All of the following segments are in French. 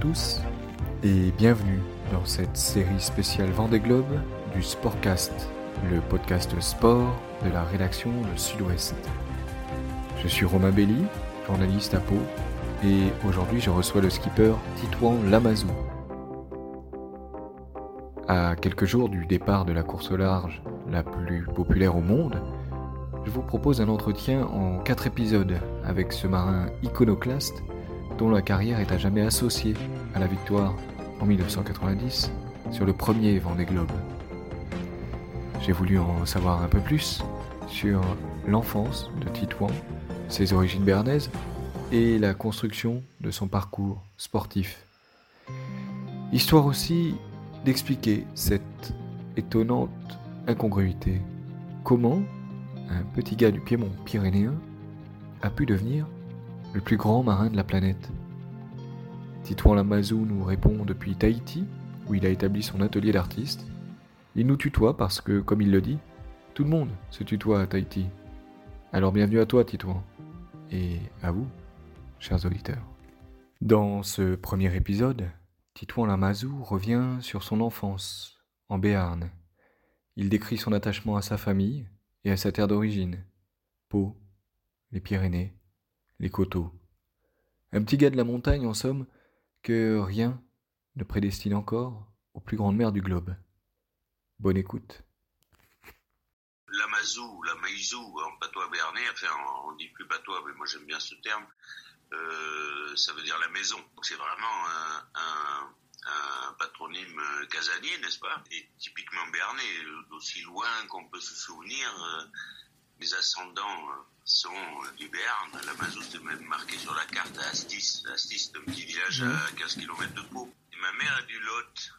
tous et bienvenue dans cette série spéciale Vendée Globe du Sportcast, le podcast sport de la rédaction Le Sud-Ouest. Je suis Romain Belli, journaliste à Pau, et aujourd'hui je reçois le skipper Titouan Lamazou. À quelques jours du départ de la course au large la plus populaire au monde, je vous propose un entretien en quatre épisodes avec ce marin iconoclaste dont la carrière est à jamais associée à la victoire en 1990 sur le premier Vendée Globe. J'ai voulu en savoir un peu plus sur l'enfance de Titouan, ses origines bernaises et la construction de son parcours sportif. Histoire aussi d'expliquer cette étonnante incongruité. Comment un petit gars du Piémont pyrénéen a pu devenir le plus grand marin de la planète. Titouan Lamazou nous répond depuis Tahiti, où il a établi son atelier d'artiste. Il nous tutoie parce que, comme il le dit, tout le monde se tutoie à Tahiti. Alors bienvenue à toi, Titouan, et à vous, chers auditeurs. Dans ce premier épisode, Titouan Lamazou revient sur son enfance, en Béarn. Il décrit son attachement à sa famille et à sa terre d'origine, Pau, les Pyrénées, les coteaux. Un petit gars de la montagne, en somme, que rien ne prédestine encore aux plus grandes mers du globe. Bonne écoute. L'Amazou, la Maïzou, en patois béarnais, enfin on dit plus patois, mais moi j'aime bien ce terme, euh, ça veut dire la maison. C'est vraiment un, patronyme casanier, n'est-ce pas? Et typiquement béarnais, d'aussi loin qu'on peut se souvenir, euh, les ascendants sont du Béarn. La Mazou, c'est même marqué sur la carte à Astis. Astis, c'est un petit village à 15 km de Pau. Et ma mère est du Lot,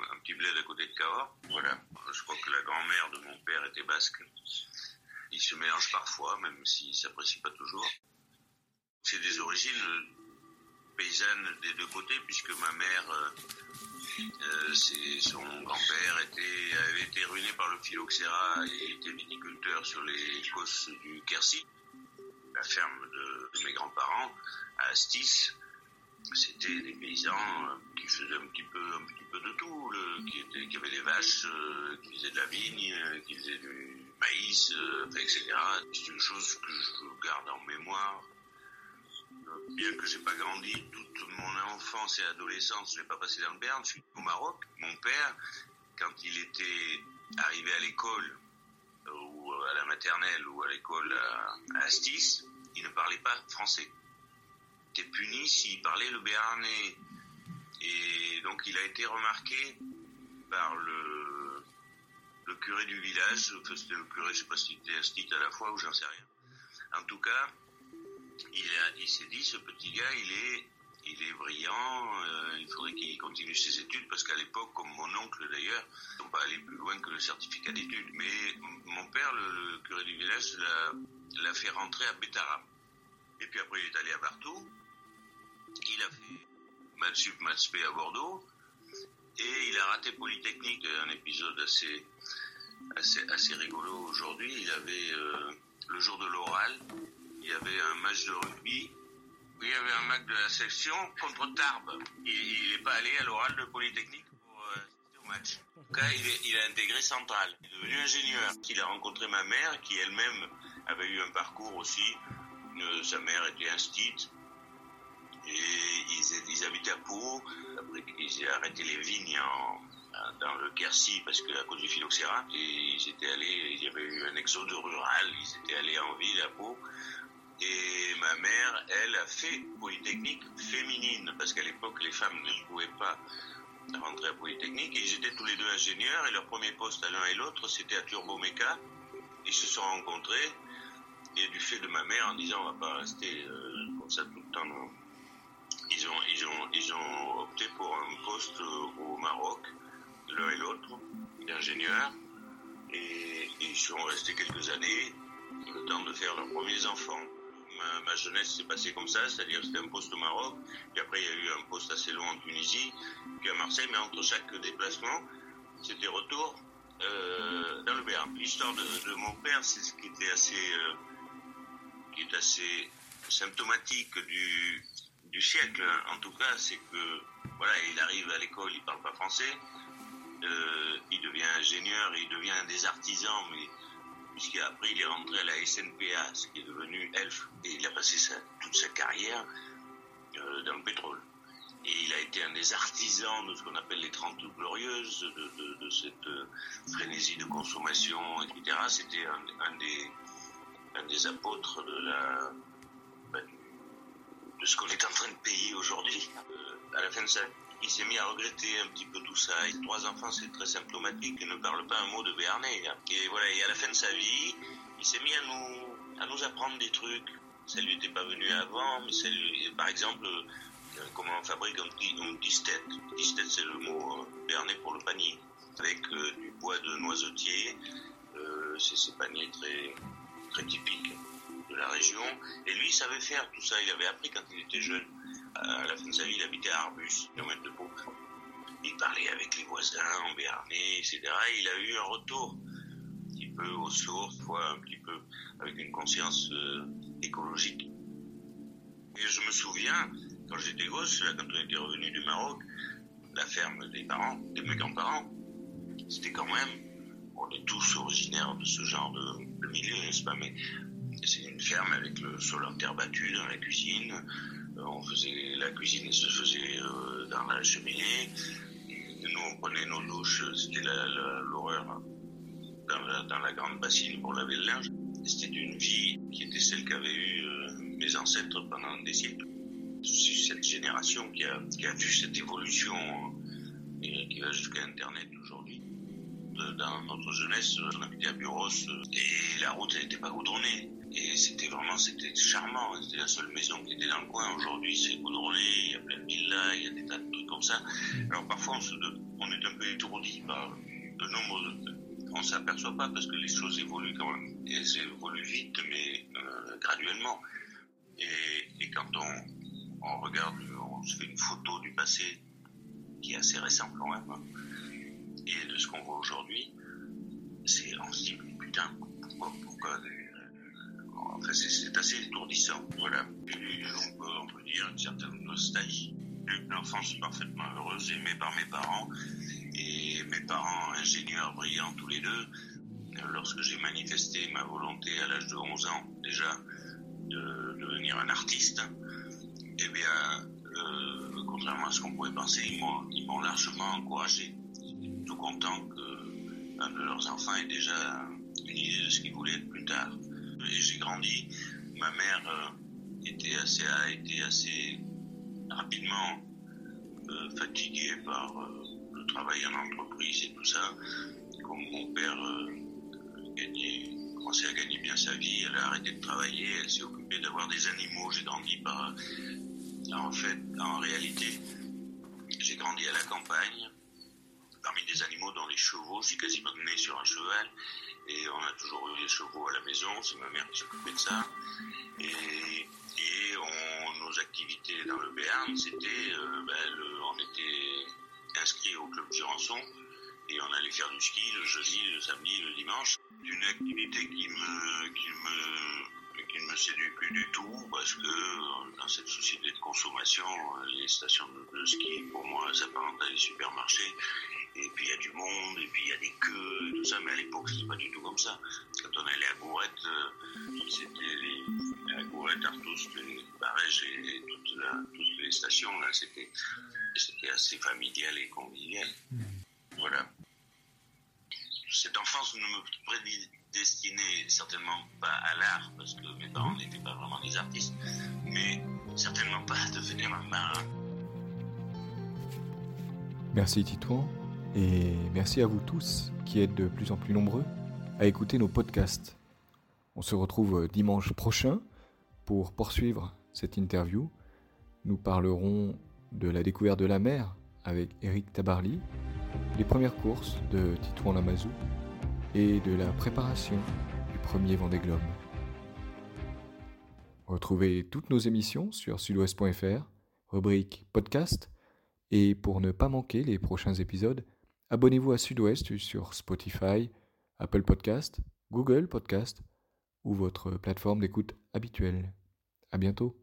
un petit bled à côté de Cahors. Voilà. Je crois que la grand-mère de mon père était basque. Ils se mélangent parfois, même s'ils s'apprécient pas toujours. C'est des origines paysannes des deux côtés, puisque ma mère, euh, euh, son grand-père avait été ruiné par le phylloxéra et était viticulteur sur les cosses du Quercy, la ferme de, mes grands-parents, à Astis. C'était des paysans euh, qui faisaient un petit peu, de tout, qui, avaient des vaches, qui faisaient de la vigne, qui faisaient du maïs, etc. C'est une chose que je garde en mémoire bien que j'ai pas grandi toute mon enfance et adolescence, je l'ai pas passé dans le Berne, je suis au Maroc. Mon père, quand il était arrivé à l'école, ou à la maternelle, ou à l'école à, Astis, il ne parlait pas français. Il était puni s'il parlait le béarnais. Et donc il a été remarqué par le, curé du village, c'était le curé, je sais pas si c'était Astis à la fois ou j'en sais rien. En tout cas, il, s'est dit, ce petit gars, il est, il est brillant, euh, il faudrait qu'il continue ses études, parce qu'à l'époque, comme mon oncle d'ailleurs, n'ont pas allé plus loin que le certificat d'études. Mais mon père, le, curé du village, l'a fait rentrer à Bétara. Et puis après, il est allé à Bartou. Il a fait maths sup, à Bordeaux. Et il a raté Polytechnique, un épisode assez, assez, assez rigolo aujourd'hui. Il avait, euh, le jour de l'oral, il y avait un match de rugby, il y avait un match de la section contre Tarbes. Il n'est pas allé à l'oral de Polytechnique pour euh, assister au match. En tout cas, il, a intégré Central. Il est devenu ingénieur. Il a rencontré ma mère, qui elle-même avait eu un parcours aussi. Sa mère était instite. Et ils, ils habitaient à Pau. Après qu'ils aient arrêté les vignes dans le Quercy parce que à cause du phylloxéra et ils étaient allés il y avait eu un exode rural ils étaient allés en ville à Pau et ma mère, elle, a fait Polytechnique féminine, parce qu'à l'époque, les femmes ne pouvaient pas rentrer à Polytechnique. Et ils étaient tous les deux ingénieurs, et leur premier poste à l'un et l'autre, c'était à Turboméca. Ils se sont rencontrés, et du fait de ma mère, en disant, on va pas rester euh, comme ça tout le temps. Ils ont, ils, ont, ils ont opté pour un poste au Maroc, l'un et l'autre, d'ingénieurs. Et ils sont restés quelques années, le temps de faire leurs premiers enfants ma, jeunesse s'est passée comme ça, c'est-à-dire c'était un poste au Maroc, puis après il y a eu un poste assez long en Tunisie, puis à Marseille, mais entre chaque déplacement, c'était retour euh, dans le Béarn. L'histoire de, mon père, c'est ce qui était assez, euh, qui est assez symptomatique du, siècle. En tout cas, c'est que voilà, il arrive à l'école, il parle pas français. Euh, il devient ingénieur, il devient des artisans, mais puisqu'après il est rentré à la SNPA, ce qui est devenu ELF, et il a passé toute sa carrière euh, dans le pétrole. Et il a été un des artisans de ce qu'on appelle les Trente Glorieuses, de, cette euh, frénésie de consommation, etc. C'était un, des, apôtres de la, ben, ce qu'on est en train de payer aujourd'hui. Euh, à la fin de sa il s'est mis à regretter un petit peu tout ça. Et trois enfants, c'est très symptomatique, il ne parle pas un mot de béarnais. Et voilà, et à la fin de sa vie, il s'est mis à nous, à nous apprendre des trucs. Ça lui était pas venu avant, mais ça lui, par exemple, euh, comment on fabrique un distet. Distet, c'est le mot euh, béarnais pour le panier. Avec du bois de noisetier, c'est ces paniers très, très typiques de la région. Et lui, il savait faire tout ça. Il avait appris quand il était jeune. À la fin de sa vie, il habitait à Arbus, kilomètre de Pau. Il parlait avec les voisins en Béarnais, etc. il a eu un retour un petit peu aux sources, un petit peu avec une conscience euh, écologique. Et je me souviens, quand j'étais gosse, quand on était revenu du Maroc, la ferme des parents, de mes grands-parents, c'était quand même, on est tous originaires de ce genre de, de milieu, n'est-ce pas, mais c'est une ferme avec le sol en terre battue dans la cuisine. Euh, on faisait la cuisine se faisait euh, dans la cheminée. Nous on prenait nos douches, c'était l'horreur dans la, grande bassine pour laver le linge. C'était une vie qui était celle qu'avaient eu euh, mes ancêtres pendant des siècles. C'est cette génération qui a, vu cette évolution et qui va jusqu'à Internet aujourd'hui dans notre jeunesse, on habitait à Buros et la route n'était pas goudronnée. Et c'était vraiment, c'était charmant. C'était la seule maison qui était dans le coin. Aujourd'hui, c'est goudronné, il y a plein de villas, il y a des tas de trucs comme ça. Alors parfois, on, on est un peu étourdi par le nombre de... On s'aperçoit pas parce que les choses évoluent quand même. Et elles évoluent vite, mais euh, graduellement. Et, et quand on, on, regarde, on se fait une photo du passé qui est assez récent quand même. Hein, et de ce qu'on voit aujourd'hui, c'est, on se dit, putain, pourquoi, pourquoi C'est assez étourdissant. Voilà. on, peut, dire une certaine nostalgie. Une enfance parfaitement heureuse, aimée par mes parents. Et mes parents, ingénieurs brillants tous les deux, lorsque j'ai manifesté ma volonté à l'âge de 11 ans déjà de devenir un artiste, eh bien, euh, contrairement à ce qu'on pouvait penser, ils m'ont largement encouragé. Tout content qu'un de leurs enfants ait déjà une idée de ce qu'il voulait être plus tard j'ai grandi. Ma mère euh, était assez, a été assez rapidement euh, fatiguée par euh, le travail en entreprise et tout ça. Comme mon père gagnait, commençait à gagner bien sa vie, elle a arrêté de travailler, elle s'est occupée d'avoir des animaux. J'ai grandi par, en fait, en réalité, j'ai grandi à la campagne, parmi des animaux dont les chevaux, je suis quasiment né sur un cheval, et on a toujours eu les chevaux à la maison, c'est ma mère qui s'occupait de ça. Et, et nos activités dans le Béarn, c'était, euh, ben, on était inscrit au club Jurançon et on allait faire du ski le jeudi, le samedi, le dimanche. Une activité qui me, qui me, qui ne me séduit plus du tout parce que dans cette société de consommation, les stations de ski, pour moi, s'apparentent à des supermarchés et puis il y a du monde, et puis il y a des queues, et tout ça, mais à l'époque, c'était pas du tout comme ça. Quand on allait à Gourette, euh, c'était à Gourette, Artus, les Barèges et, toutes, les stations, là, c'était, c'était assez familial et convivial. Hmm. Voilà. Cette enfance ne me prédestinait certainement pas à l'art, parce que mes parents n'étaient pas vraiment des artistes, mais certainement pas à devenir un marin. Merci Titouan. Et merci à vous tous qui êtes de plus en plus nombreux à écouter nos podcasts. On se retrouve dimanche prochain pour poursuivre cette interview. Nous parlerons de la découverte de la mer avec Eric Tabarly, des premières courses de Titouan Lamazou et de la préparation du premier Vendée Globe. Retrouvez toutes nos émissions sur sudouest.fr, rubrique podcast, et pour ne pas manquer les prochains épisodes, Abonnez-vous à Sud-Ouest sur Spotify, Apple Podcast, Google Podcast ou votre plateforme d'écoute habituelle. À bientôt.